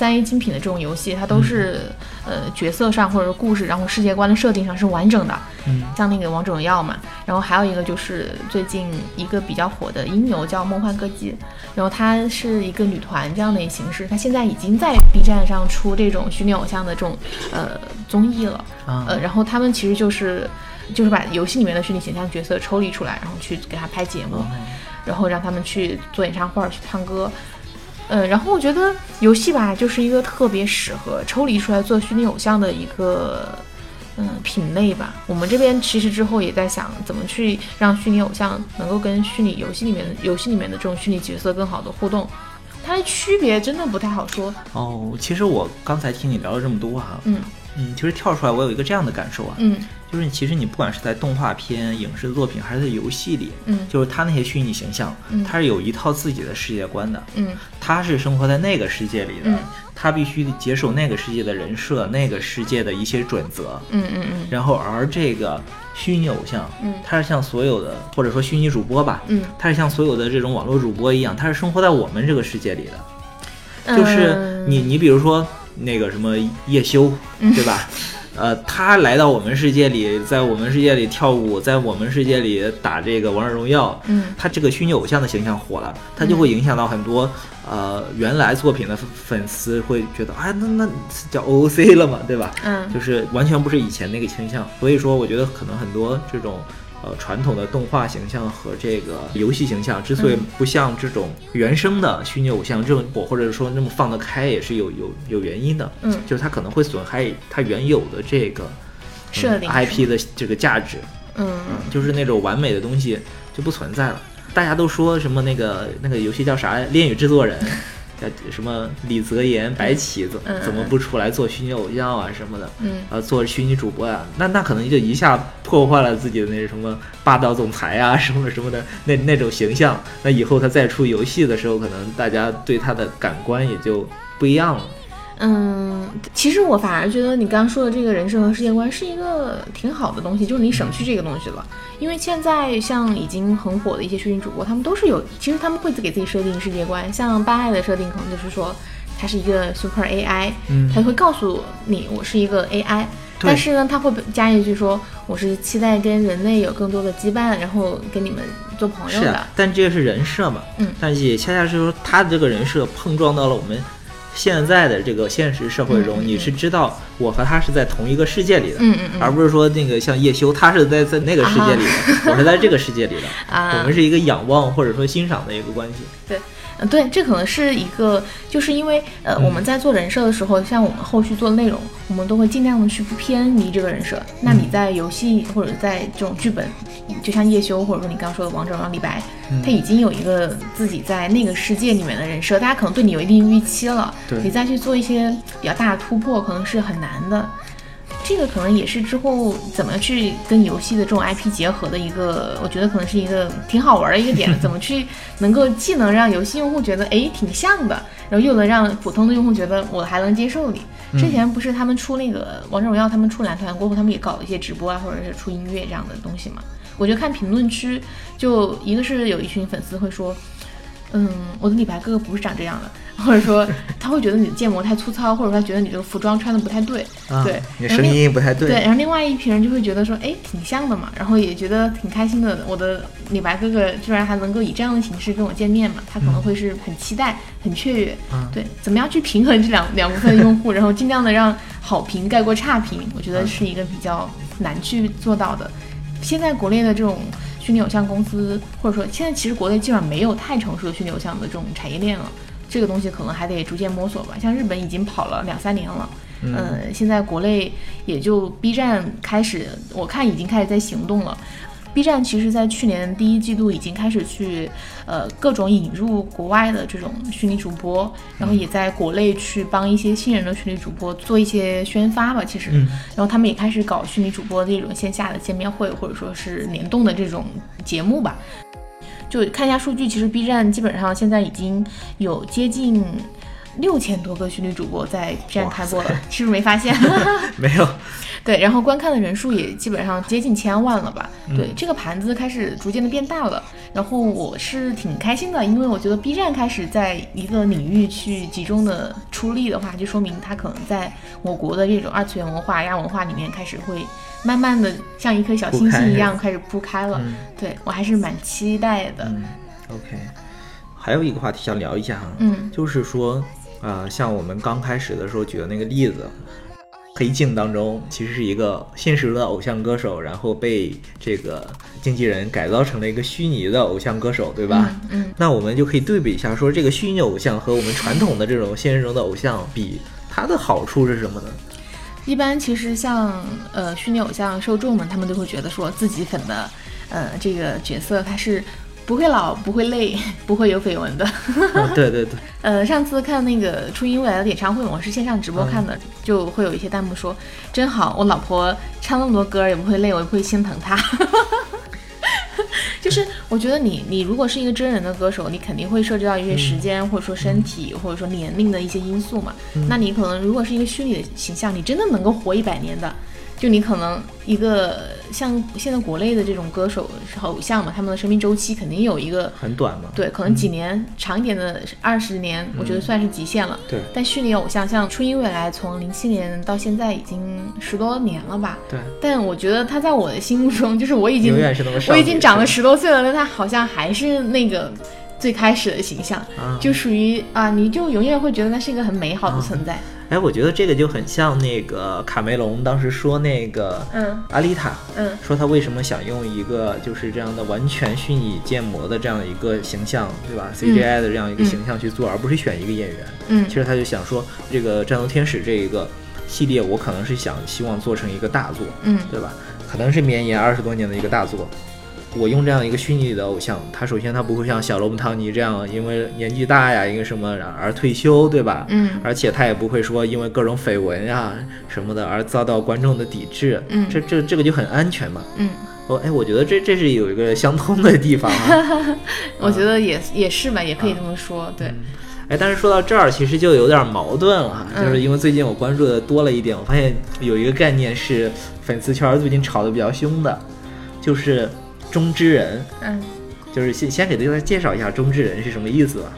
三 A 精品的这种游戏，它都是、呃角色上或者故事，然后世界观的设定上是完整的。嗯像那个王者荣耀嘛，然后还有一个就是最近一个比较火的音游叫梦幻歌姬，然后它是一个女团这样的形式，它现在已经在 B 站上出这种虚拟偶像的这种呃综艺了。嗯呃，然后他们其实就是就是把游戏里面的虚拟形象角色抽离出来，然后去给他拍节目，然后让他们去做演唱会儿、去唱歌。呃，然后我觉得游戏吧，就是一个特别适合抽离出来做虚拟偶像的一个嗯品类吧。我们这边其实之后也在想，怎么去让虚拟偶像能够跟虚拟游戏里面的游戏里面的这种虚拟角色更好的互动。它的区别真的不太好说。哦，其实我刚才听你聊了这么多哈、嗯嗯，其实跳出来我有一个这样的感受啊，嗯就是其实你不管是在动画片、影视作品，还是在游戏里，嗯就是他那些虚拟形象，嗯他是有一套自己的世界观的，嗯他是生活在那个世界里的，嗯他必须得接受那个世界的人设、那个世界的一些准则。嗯嗯嗯然后，而这个虚拟偶像，嗯他是像所有的，或者说虚拟主播吧，嗯他是像所有的这种网络主播一样，他是生活在我们这个世界里的。就是嗯你，你比如说那个什么叶修，对吧？呃，他来到我们世界里，在我们世界里跳舞，在我们世界里打这个王者荣耀，嗯。他这个虚拟偶像的形象火了，他就会影响到很多、呃原来作品的粉粉丝会觉得，哎，那那叫 OOC 了嘛，对吧？嗯。就是完全不是以前那个倾向，所以说我觉得可能很多这种呃传统的动画形象和这个游戏形象之所以嗯不像这种原生的虚拟偶像这么火，或者说那么放得开，也是有有有原因的。嗯就是它可能会损害它原有的这个、嗯设定 IP 的这个价值，嗯就是那种完美的东西就不存在了。大家都说什么那个那个游戏叫啥？恋与制作人。叫什么李泽言、白起怎怎么不出来做虚拟偶像啊什么的？嗯呃，做虚拟主播啊，那那可能就一下破坏了自己的那什么霸道总裁啊，什么什么的那那种形象。那以后他再出游戏的时候，可能大家对他的感官也就不一样了。嗯，其实我反而觉得你刚刚说的这个人设和世界观是一个挺好的东西，就是你省去这个东西了。因为现在像已经很火的一些虚拟主播，他们都是有，其实他们会给自己设定世界观。像八爱的设定可能就是说，他是一个 super AI，嗯它会告诉你我是一个 AI。但是呢，他会加一句说：“我是期待跟人类有更多的羁绊，然后跟你们做朋友的。是啊，但这个是人设嘛，嗯但也恰恰是说他的这个人设碰撞到了我们现在的这个现实社会中，你是知道我和他是在同一个世界里的，嗯嗯嗯。而不是说那个像叶修，他是在在那个世界里的，我是在这个世界里的，啊 我们是一个仰望或者说欣赏的一个关系。对，嗯，对，这可能是一个，就是因为呃，我们在做人设的时候，像我们后续做的内容，我们都会尽量的去不偏离这个人设。那你在游戏或者在这种剧本，就像叶修或者说你刚刚说的王者荣耀李白，他已经有一个自己在那个世界里面的人设，大家可能对你有一定预期了，对你再去做一些比较大的突破，可能是很难的。这个可能也是之后怎么去跟游戏的这种 IP 结合的一个，我觉得可能是一个挺好玩的一个点，怎么去能够既能让游戏用户觉得哎挺像的，然后又能让普通的用户觉得我还能接受你。之前不是他们出那个王者荣耀，他们出蓝团过后，他们也搞了一些直播啊，或者是出音乐这样的东西嘛。我觉得看评论区，就一个是有一群粉丝会说，嗯，我的李白哥哥不是长这样的，或者说他会觉得你的建模太粗糙，或者他觉得你这个服装穿的不太对，啊对，你声音不太对。对，然后另外一批人就会觉得说，哎，挺像的嘛，然后也觉得挺开心的。我的李白哥哥居然还能够以这样的形式跟我见面嘛，他可能会是很期待、很雀跃。嗯对，怎么样去平衡这两两部分用户，然后尽量的让好评盖过差评，我觉得是一个比较难去做到的。现在国内的这种虚拟偶像公司，或者说现在其实国内基本上没有太成熟的虚拟偶像的这种产业链了，这个东西可能还得逐渐摸索吧。像日本已经跑了两三年了。嗯呃，现在国内也就 B 站开始，我看已经开始在行动了。B 站其实在去年第一季度已经开始去，呃，各种引入国外的这种虚拟主播，然后也在国内去帮一些新人的虚拟主播做一些宣发吧。其实，嗯然后他们也开始搞虚拟主播这种线下的见面会，或者说是联动的这种节目吧。就看一下数据，其实 B 站基本上现在已经有接近六千多个虚拟主播在 B 站开播了，是不是没发现？没有，对，然后观看的人数也基本上接近千万了吧？嗯对，这个盘子开始逐渐的变大了，然后我是挺开心的，因为我觉得 B 站开始在一个领域去集中的出力的话，就说明它可能在我国的这种二次元文化、亚文化里面开始会慢慢的像一颗小星星一样开始铺开了。嗯对我还是蛮期待的。嗯，OK。还有一个话题想聊一下哈，嗯就是说，呃，像我们刚开始的时候举的那个例子，黑镜当中其实是一个现实的偶像歌手，然后被这个经纪人改造成了一个虚拟的偶像歌手，对吧？嗯嗯那我们就可以对比一下，说这个虚拟偶像和我们传统的这种现实中的偶像比，它的好处是什么呢？一般其实像呃虚拟偶像受众们，他们都会觉得说自己粉的呃这个角色他是不会老、不会累、不会有绯闻的。嗯对对对，呃，上次看那个初音未来的演唱会，我是线上直播看的，就会有一些弹幕说：“真好，我老婆唱那么多歌也不会累，我也不会心疼她。”就是我觉得你你如果是一个真人的歌手，你肯定会涉及到一些时间、或者说身体、或者说年龄的一些因素嘛。那你可能如果是一个虚拟的形象，你真的能够活一百年的，就你可能一个像现在国内的这种歌手是偶像嘛，他们的生命周期肯定有一个很短嘛。对，可能几年、长一点的二十年，我觉得算是极限了。对但虚拟偶像像初音未来，从零七年到现在已经十多年了吧？对，但我觉得他在我的心目中，就是我已经永远是那么我已经长了十多岁了，但他好像还是那个最开始的形象，啊就属于啊，你就永远会觉得那是一个很美好的存在。哎，我觉得这个就很像那个卡梅隆当时说那个嗯阿丽塔，嗯说他为什么想用一个就是这样的完全虚拟建模的这样的一个形象，对吧？CGI 的这样一个形象去做，而不是选一个演员。嗯其实他就想说，这个战斗天使这一个系列，我可能是想希望做成一个大作，嗯对吧？可能是绵延二十多年的一个大作。我用这样一个虚拟的偶像，他首先他不会像小罗伯特·唐尼这样因为年纪大呀，一个什么而退休，对吧？嗯而且他也不会说因为各种绯闻呀什么的而遭到观众的抵制，嗯这这这个就很安全嘛。嗯，我哎，我觉得这这是有一个相通的地方啊。我觉得也也是吧，也可以这么说。对，哎，但是说到这儿，其实就有点矛盾了哈，嗯就是因为最近我关注的多了一点，我发现有一个概念是粉丝圈最近吵得比较凶的，就是中之人。嗯。就是先先给大家介绍一下中之人是什么意思吧。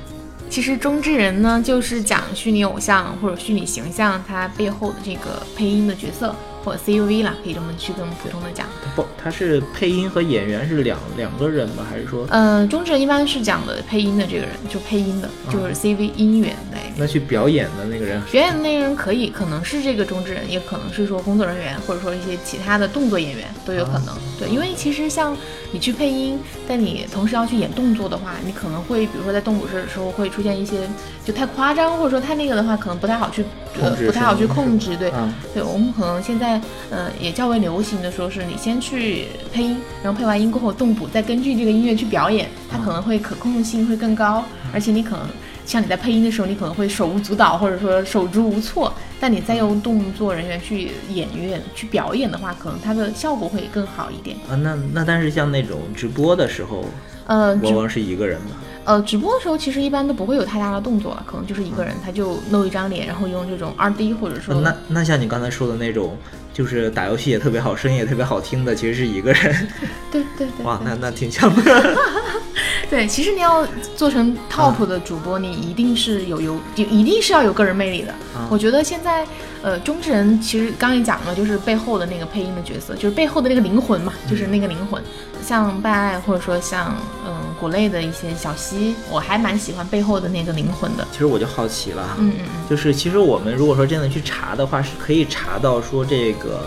其实中之人呢，就是讲虚拟偶像或者虚拟形象它背后的这个配音的角色，或者 CUV 啦，可以这么去更普通的讲。不，他是配音和演员是两两个人吗？还是说呃，中之人一般是讲的配音的这个人，就配音的，就是 CV 音源类。那去表演的那个人？表演的那个人可以，可能是这个中之人，也可能是说工作人员，或者说一些其他的动作演员都有可能。对，因为其实像你去配音，但你同时要去演动作的话，你可能会比如说在动捕式的时候会出现一些就太夸张，或者说太那个的话，可能不太好去呃不太好去控制。对，啊，对我们可能现在呃也较为流行的说是你先去配音，然后配完音过后动捕，再根据这个音乐去表演，它可能会可控性会更高，而且你可能像你在配音的时候，你可能会手舞足蹈或者说手足无措，但你再用动作人员去演员去表演的话，可能它的效果会更好一点。啊，那那但是像那种直播的时候，呃，直往往是一个人吧？呃直播的时候其实一般都不会有太大的动作了，可能就是一个人他就露一张脸，然后用这种二 D 或者说那那像你刚才说的那种，就是打游戏也特别好，声音也特别好听的，其实是一个人。对对对哇，那那挺像的。对，其实你要做成 top 的主播，你一定是有有有一定是要有个人魅力的。啊我觉得现在呃中之人其实刚也讲了，就是背后的那个配音的角色，就是背后的那个灵魂嘛，就是那个灵魂。像拜爱或者说像嗯国内的一些小溪，我还蛮喜欢背后的那个灵魂的。其实我就好奇了，嗯嗯嗯就是其实我们如果说真的去查的话，是可以查到说这个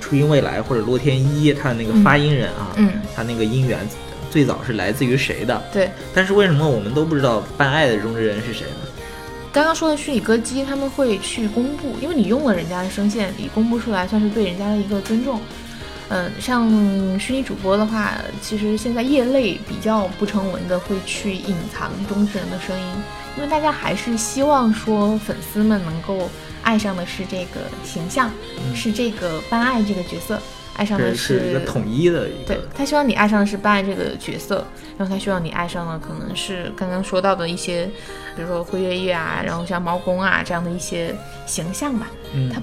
初音未来或者洛天依他的那个发音人啊，嗯，他那个音源最早是来自于谁的？对。但是为什么我们都不知道办爱的中之人是谁呢？刚刚说的虚拟歌姬，他们会去公布，因为你用了人家的声线，你公布出来算是对人家的一个尊重。嗯，像虚拟主播的话，其实现在业内比较不成文的会去隐藏中之人的声音，因为大家还是希望说粉丝们能够爱上的是这个形象，是这个班爱这个角色。爱上的这是一个统一的一对，他希望你爱上的是拜这个角色，然后他希望你爱上的可能是刚刚说到的一些，比如说灰月月啊，然后像猫公啊这样的一些形象吧。嗯他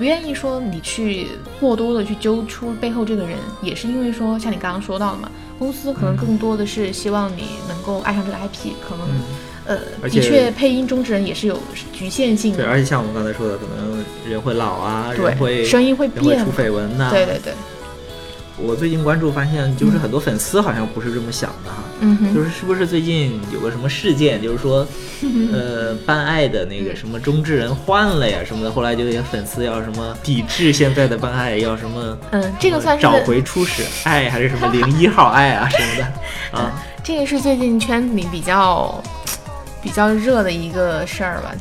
不愿意说你去过多的去揪出背后这个人，也是因为说像你刚刚说到的嘛，公司可能更多的是希望你能够爱上这个 IP，可能、呃的确配音中之人也是有局限性对，的，而且像我们刚才说的，可能人会老啊，人会对，声音会变会出，绯闻呐、对对对，我最近关注发现，就是很多粉丝好像不是这么想的哈。嗯哼，就是是不是最近有个什么事件，就是说，呃，办爱的那个什么中之人换了呀什么的，后来就有些粉丝要什么抵制现在的办爱，要什么嗯，这个算是找回初始爱还是什么零一号爱啊什么的啊，这个是最近圈子里比较比较热的一个事儿吧。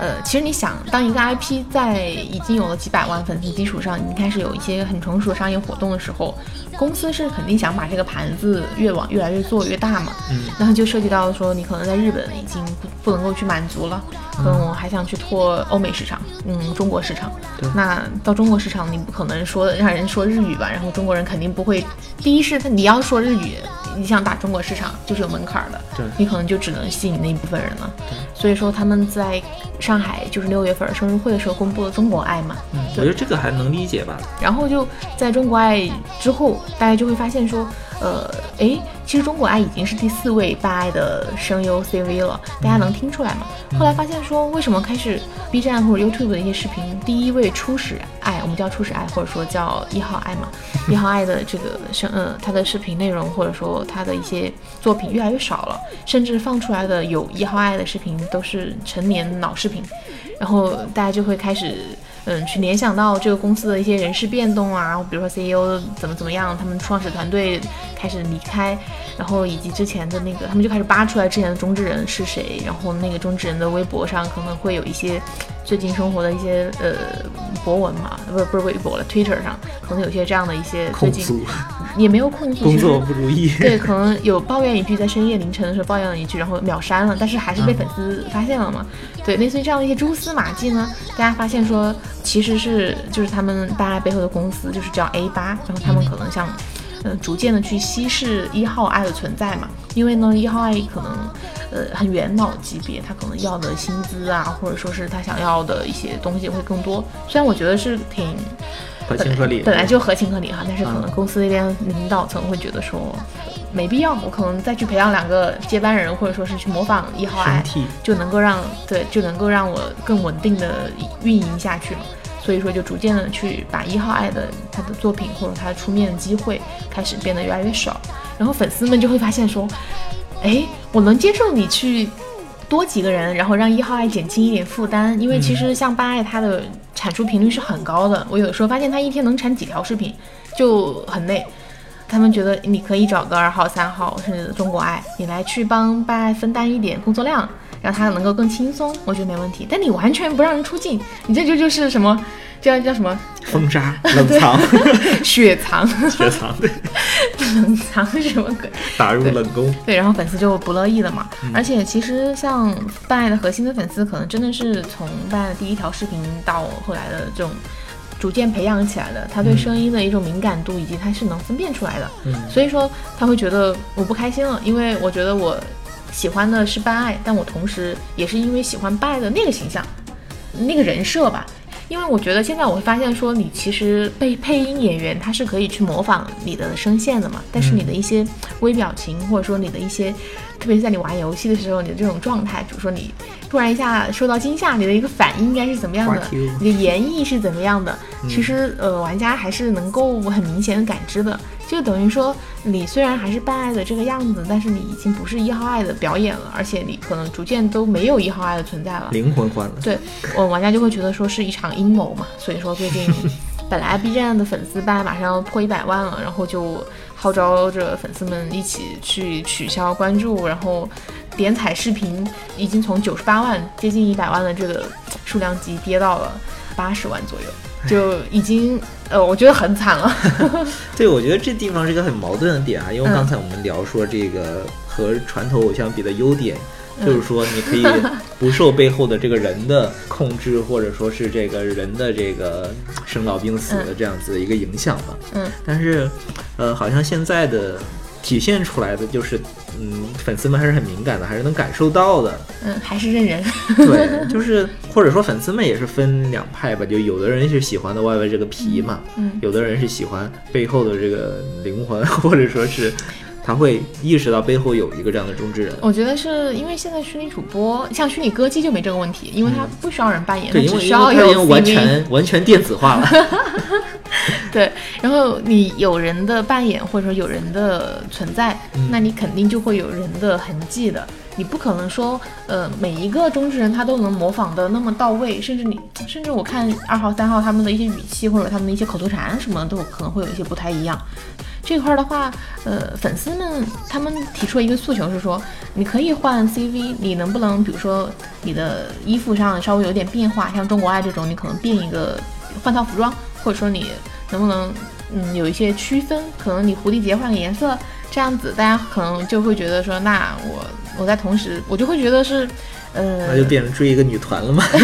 呃，其实你想，当一个 IP 在已经有了几百万粉丝基础上，已经开始有一些很成熟的商业活动的时候，公司是肯定想把这个盘子越往越来越做越大嘛。嗯，然后就涉及到说，你可能在日本已经不不能够去满足了，可能我还想去拓欧美市场，嗯，中国市场对。那到中国市场，你不可能说让人说日语吧？然后中国人肯定不会。第一是你要说日语，你想打中国市场就是有门槛儿的，对你可能就只能吸引那一部分人了。所以说他们在上海就是六月份生日会的时候公布了中国爱嘛，嗯我觉得这个还能理解吧。然后就在中国爱之后，大家就会发现说，呃，诶，其实中国爱已经是第四位办爱的声优 CV 了，大家能听出来吗？后来发现说，为什么开始 B 站或者 YouTube 的一些视频，第一位初始爱，我们叫初始爱，或者说叫一号爱嘛，一号爱的这个声，呃，他的视频内容或者说他的一些作品越来越少了，甚至放出来的有一号爱的视频都是成年老视频，然后大家就会开始。嗯，去联想到这个公司的一些人事变动啊，比如说 CEO 怎么怎么样，他们创始团队开始离开，然后以及之前的那个，他们就开始扒出来之前的中之人是谁，然后那个中之人的微博上可能会有一些最近生活的一些呃博文嘛，不是不是微博了，Twitter 上可能有些这样的一些最近也没有控诉，工作不如意，对，可能有抱怨一句，在深夜凌晨的时候抱怨了一句，然后秒删了，但是还是被粉丝发现了嘛？对，类似于这样的一些蛛丝马迹呢，大家发现说其实是就是他们大家背后的公司就是叫 A 八，然后他们可能像。呃，逐渐的去稀释一号爱的存在嘛，因为呢，一号爱可能，呃，很元老级别，他可能要的薪资啊，或者说是他想要的一些东西会更多。虽然我觉得是挺合情合理。本来就合情合理哈，但是可能嗯公司那边领导层会觉得说没必要，我可能再去培养两个接班人，或者说是去模仿一号爱生，替就能够让对就能够让我更稳定的运营下去嘛。所以说，就逐渐的去把一号爱的他的作品或者他出面的机会开始变得越来越少，然后粉丝们就会发现说，哎，我能接受你去多几个人，然后让一号爱减轻一点负担，因为其实像八爱他的产出频率是很高的，我有的时候发现他一天能产几条视频，就很累。他们觉得你可以找个二号、三号，甚至中国爱，你来去帮八爱分担一点工作量，让他能够更轻松，我觉得没问题。但你完全不让人出镜，你这就就是什么，叫叫什么封杀、冷藏、雪藏、雪藏，对，冷藏什么鬼？打入冷宫。对，然后粉丝就不乐意了嘛。而且其实像办爱的核心的粉丝，可能真的是从办爱的第一条视频到后来的这种逐渐培养起来的，他对声音的一种敏感度，以及他是能分辨出来的。嗯所以说他会觉得我不开心了，因为我觉得我喜欢的是办爱，但我同时也是因为喜欢办爱的那个形象，那个人设吧。因为我觉得现在我会发现说，你其实被配音演员他是可以去模仿你的声线的嘛，但是你的一些微表情，或者说你的一些，特别是在你玩游戏的时候，你的这种状态，比如说你突然一下受到惊吓，你的一个反应应该是怎么样的你的演绎是怎么样的，其实呃玩家还是能够很明显的感知的，就等于说你虽然还是办爱的这个样子，但是你已经不是一号爱的表演了，而且你可能逐渐都没有一号爱的存在了。灵魂换了，对我玩家就会觉得说是一场阴谋嘛，所以说最近 本来 B 站的粉丝吧马上要破一百万了，然后就号召着粉丝们一起去取消关注，然后点彩视频已经从九十八万接近一百万的这个数量级跌到了八十万左右，就已经呃我觉得很惨了。对，我觉得这地方是一个很矛盾的点啊，因为嗯刚才我们聊说这个和传统偶像比的优点，就是说你可以 不受背后的这个人的控制，或者说是这个人的这个生老病死的这样子的一个影响吧。嗯，但是，呃，好像现在的体现出来的就是，嗯，粉丝们还是很敏感的，还是能感受到的。嗯，还是认人。对，就是或者说粉丝们也是分两派吧，就有的人是喜欢的外围这个皮嘛，嗯有的人是喜欢背后的这个灵魂，或者说是他会意识到背后有一个这样的中之人。我觉得是因为现在虚拟主播，像虚拟歌姬就没这个问题，因为他不需要人扮演，嗯对，因为已经完全完全电子化了。对，然后你有人的扮演或者说有人的存在，嗯那你肯定就会有人的痕迹的。你不可能说，呃，每一个中之人他都能模仿的那么到位，甚至你，甚至我看二号、三号他们的一些语气或者他们的一些口头禅什么都可能会有一些不太一样。这块儿的话，呃，粉丝们他们提出了一个诉求是说，你可以换 CV，你能不能比如说你的衣服上稍微有点变化，像中国爱这种，你可能变一个换套服装，或者说你能不能嗯有一些区分，可能你蝴蝶结换个颜色，这样子大家可能就会觉得说，那我我在同时，我就会觉得是，呃，那就变成追一个女团了嘛。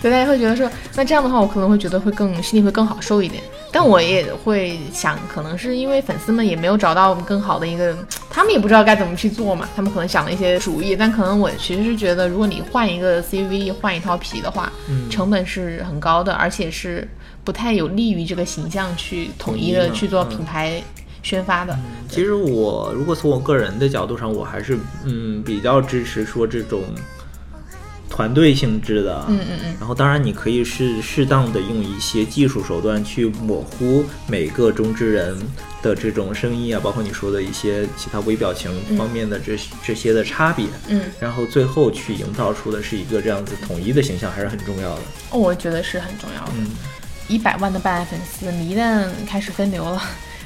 对，大家会觉得说，那这样的话，我可能会觉得会更心里会更好受一点。但我也会想，可能是因为粉丝们也没有找到更好的一个，他们也不知道该怎么去做嘛，他们可能想了一些主意。但可能我其实是觉得，如果你换一个 CV，换一套皮的话，嗯成本是很高的，而且是不太有利于这个形象去统一的去做嗯品牌宣发的。其实我如果从我个人的角度上，我还是嗯比较支持说这种团队性质的，嗯嗯嗯，然后当然你可以是适当的用一些技术手段去模糊每个中之人的这种声音啊，包括你说的一些其他微表情方面的这、这些的差别，嗯，然后最后去营造出的是一个这样子统一的形象，还是很重要的。哦我觉得是很重要的。嗯，一百万的办爱粉丝，你一旦开始分流了，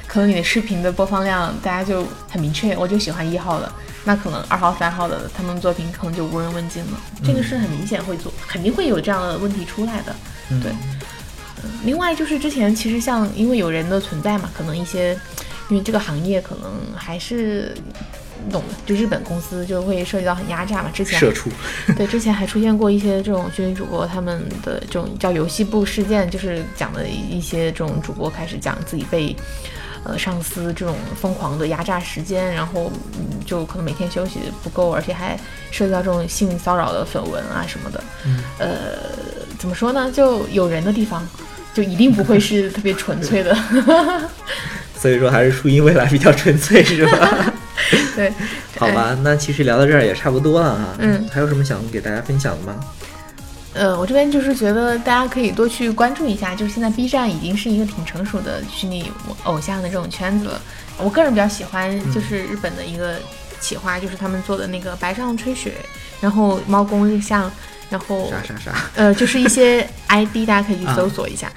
可能你的视频的播放量大家就很明确，我就喜欢一号的，那可能二号、三号的他们作品可能就无人问津了。这个是很明显会做，肯定会有这样的问题出来的。嗯对，嗯另外就是之前其实像因为有人的存在嘛，可能一些因为这个行业可能还是。你懂的，就日本公司就会涉及到很压榨嘛。之前社畜，对，之前还出现过一些这种虚拟主播他们的这种叫游戏部事件，就是讲的一些这种主播开始讲自己被呃上司这种疯狂的压榨时间，然后嗯就可能每天休息不够，而且还涉及到这种性骚扰的绯闻啊什么的。嗯呃，怎么说呢？就有人的地方，就一定不会是特别纯粹的。所以说还是初音未来比较纯粹，是吧？对，好吧，那其实聊到这儿也差不多了哈。嗯还有什么想给大家分享的吗？呃，我这边就是觉得大家可以多去关注一下，就是现在 B 站已经是一个挺成熟的虚拟偶像的这种圈子了。我个人比较喜欢就是日本的一个企划，就是他们做的那个白上吹雪，然后猫公日向，然后啥啥啥？呃，就是一些 ID，大家可以去搜索一下。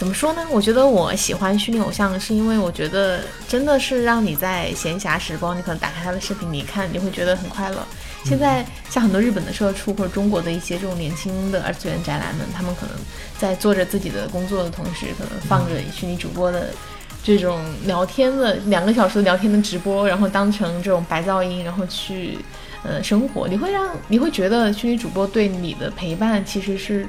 怎么说呢？我觉得我喜欢虚拟偶像，是因为我觉得真的是让你在闲暇时光，你可能打开他的视频，你看你会觉得很快乐。现在像很多日本的社畜或者中国的一些这种年轻的二次元宅男们，他们可能在做着自己的工作的同时，可能放着虚拟主播的这种聊天的两个小时的聊天的直播，然后当成这种白噪音，然后去呃生活。你会让你会觉得虚拟主播对你的陪伴其实是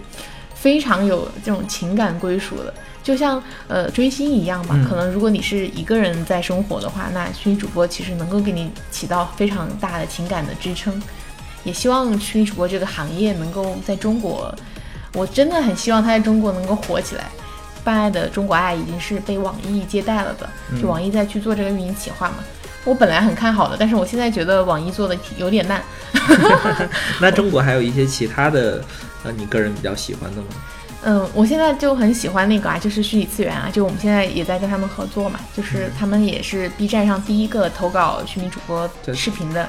非常有这种情感归属的。就像呃追星一样吧，嗯可能如果你是一个人在生活的话，那虚拟主播其实能够给你起到非常大的情感的支撑。也希望虚拟主播这个行业能够在中国，我真的很希望它在中国能够火起来。办爱的中国爱已经是被网易接待了的，就网易在去做这个运营企划嘛。我本来很看好的，但是我现在觉得网易做的有点烂。那中国还有一些其他的，呃，你个人比较喜欢的吗？嗯，我现在就很喜欢那个啊，就是虚拟次元啊，就我们现在也在跟他们合作嘛，就是他们也是 B 站上第一个投稿虚拟主播视频的，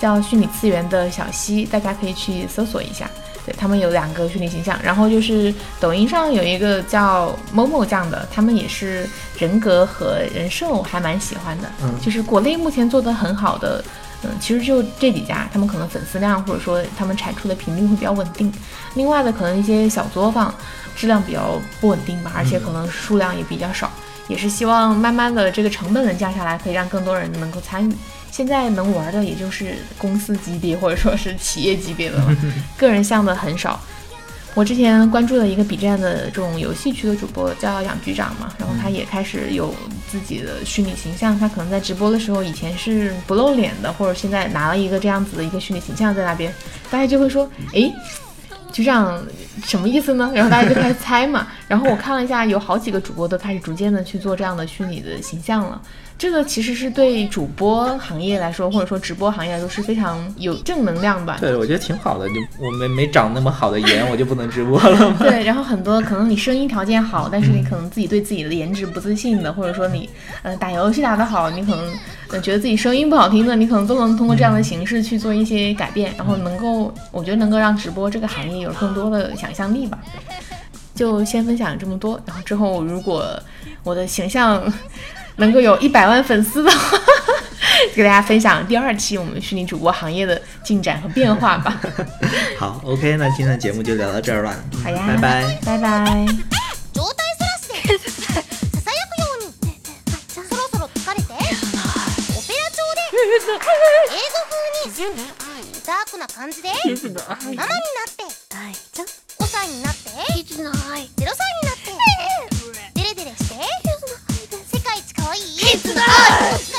叫虚拟次元的小溪，大家可以去搜索一下。对他们有两个虚拟形象，然后就是抖音上有一个叫 Momo 酱的，他们也是人格和人设我还蛮喜欢的，嗯就是国内目前做的很好的，嗯，其实就这几家，他们可能粉丝量或者说他们产出的频率会比较稳定。另外的可能一些小作坊质量比较不稳定吧，而且可能数量也比较少，也是希望慢慢的这个成本能降下来，可以让更多人能够参与。现在能玩的也就是公司级别或者说是企业级别的了，个人项的很少。我之前关注了一个 B 站的这种游戏区的主播，叫养局长嘛，然后他也开始有自己的虚拟形象。他可能在直播的时候，以前是不露脸的，或者现在拿了一个这样子的一个虚拟形象在那边，大家就会说，诶，局长什么意思呢？然后大家就开始猜嘛。然后我看了一下，有好几个主播都开始逐渐的去做这样的虚拟的形象了。这个其实是对主播行业来说，或者说直播行业来说是非常有正能量吧。对，我觉得挺好的。就我没没长那么好的颜，我就不能直播了吗？对，然后很多可能你声音条件好，但是你可能自己对自己的颜值不自信的，或者说你呃打游戏打得好，你可能呃觉得自己声音不好听的，你可能都能通过这样的形式去做一些改变，然后能够我觉得能够让直播这个行业有更多的想象力吧。就先分享这么多，然后之后如果我的形象。能够有一百万粉丝的话，给大家分享第二期我们虚拟主播行业的进展和变化吧。好，OK，那今天的节目就聊到这儿了，好呀，拜拜，拜拜。It's us!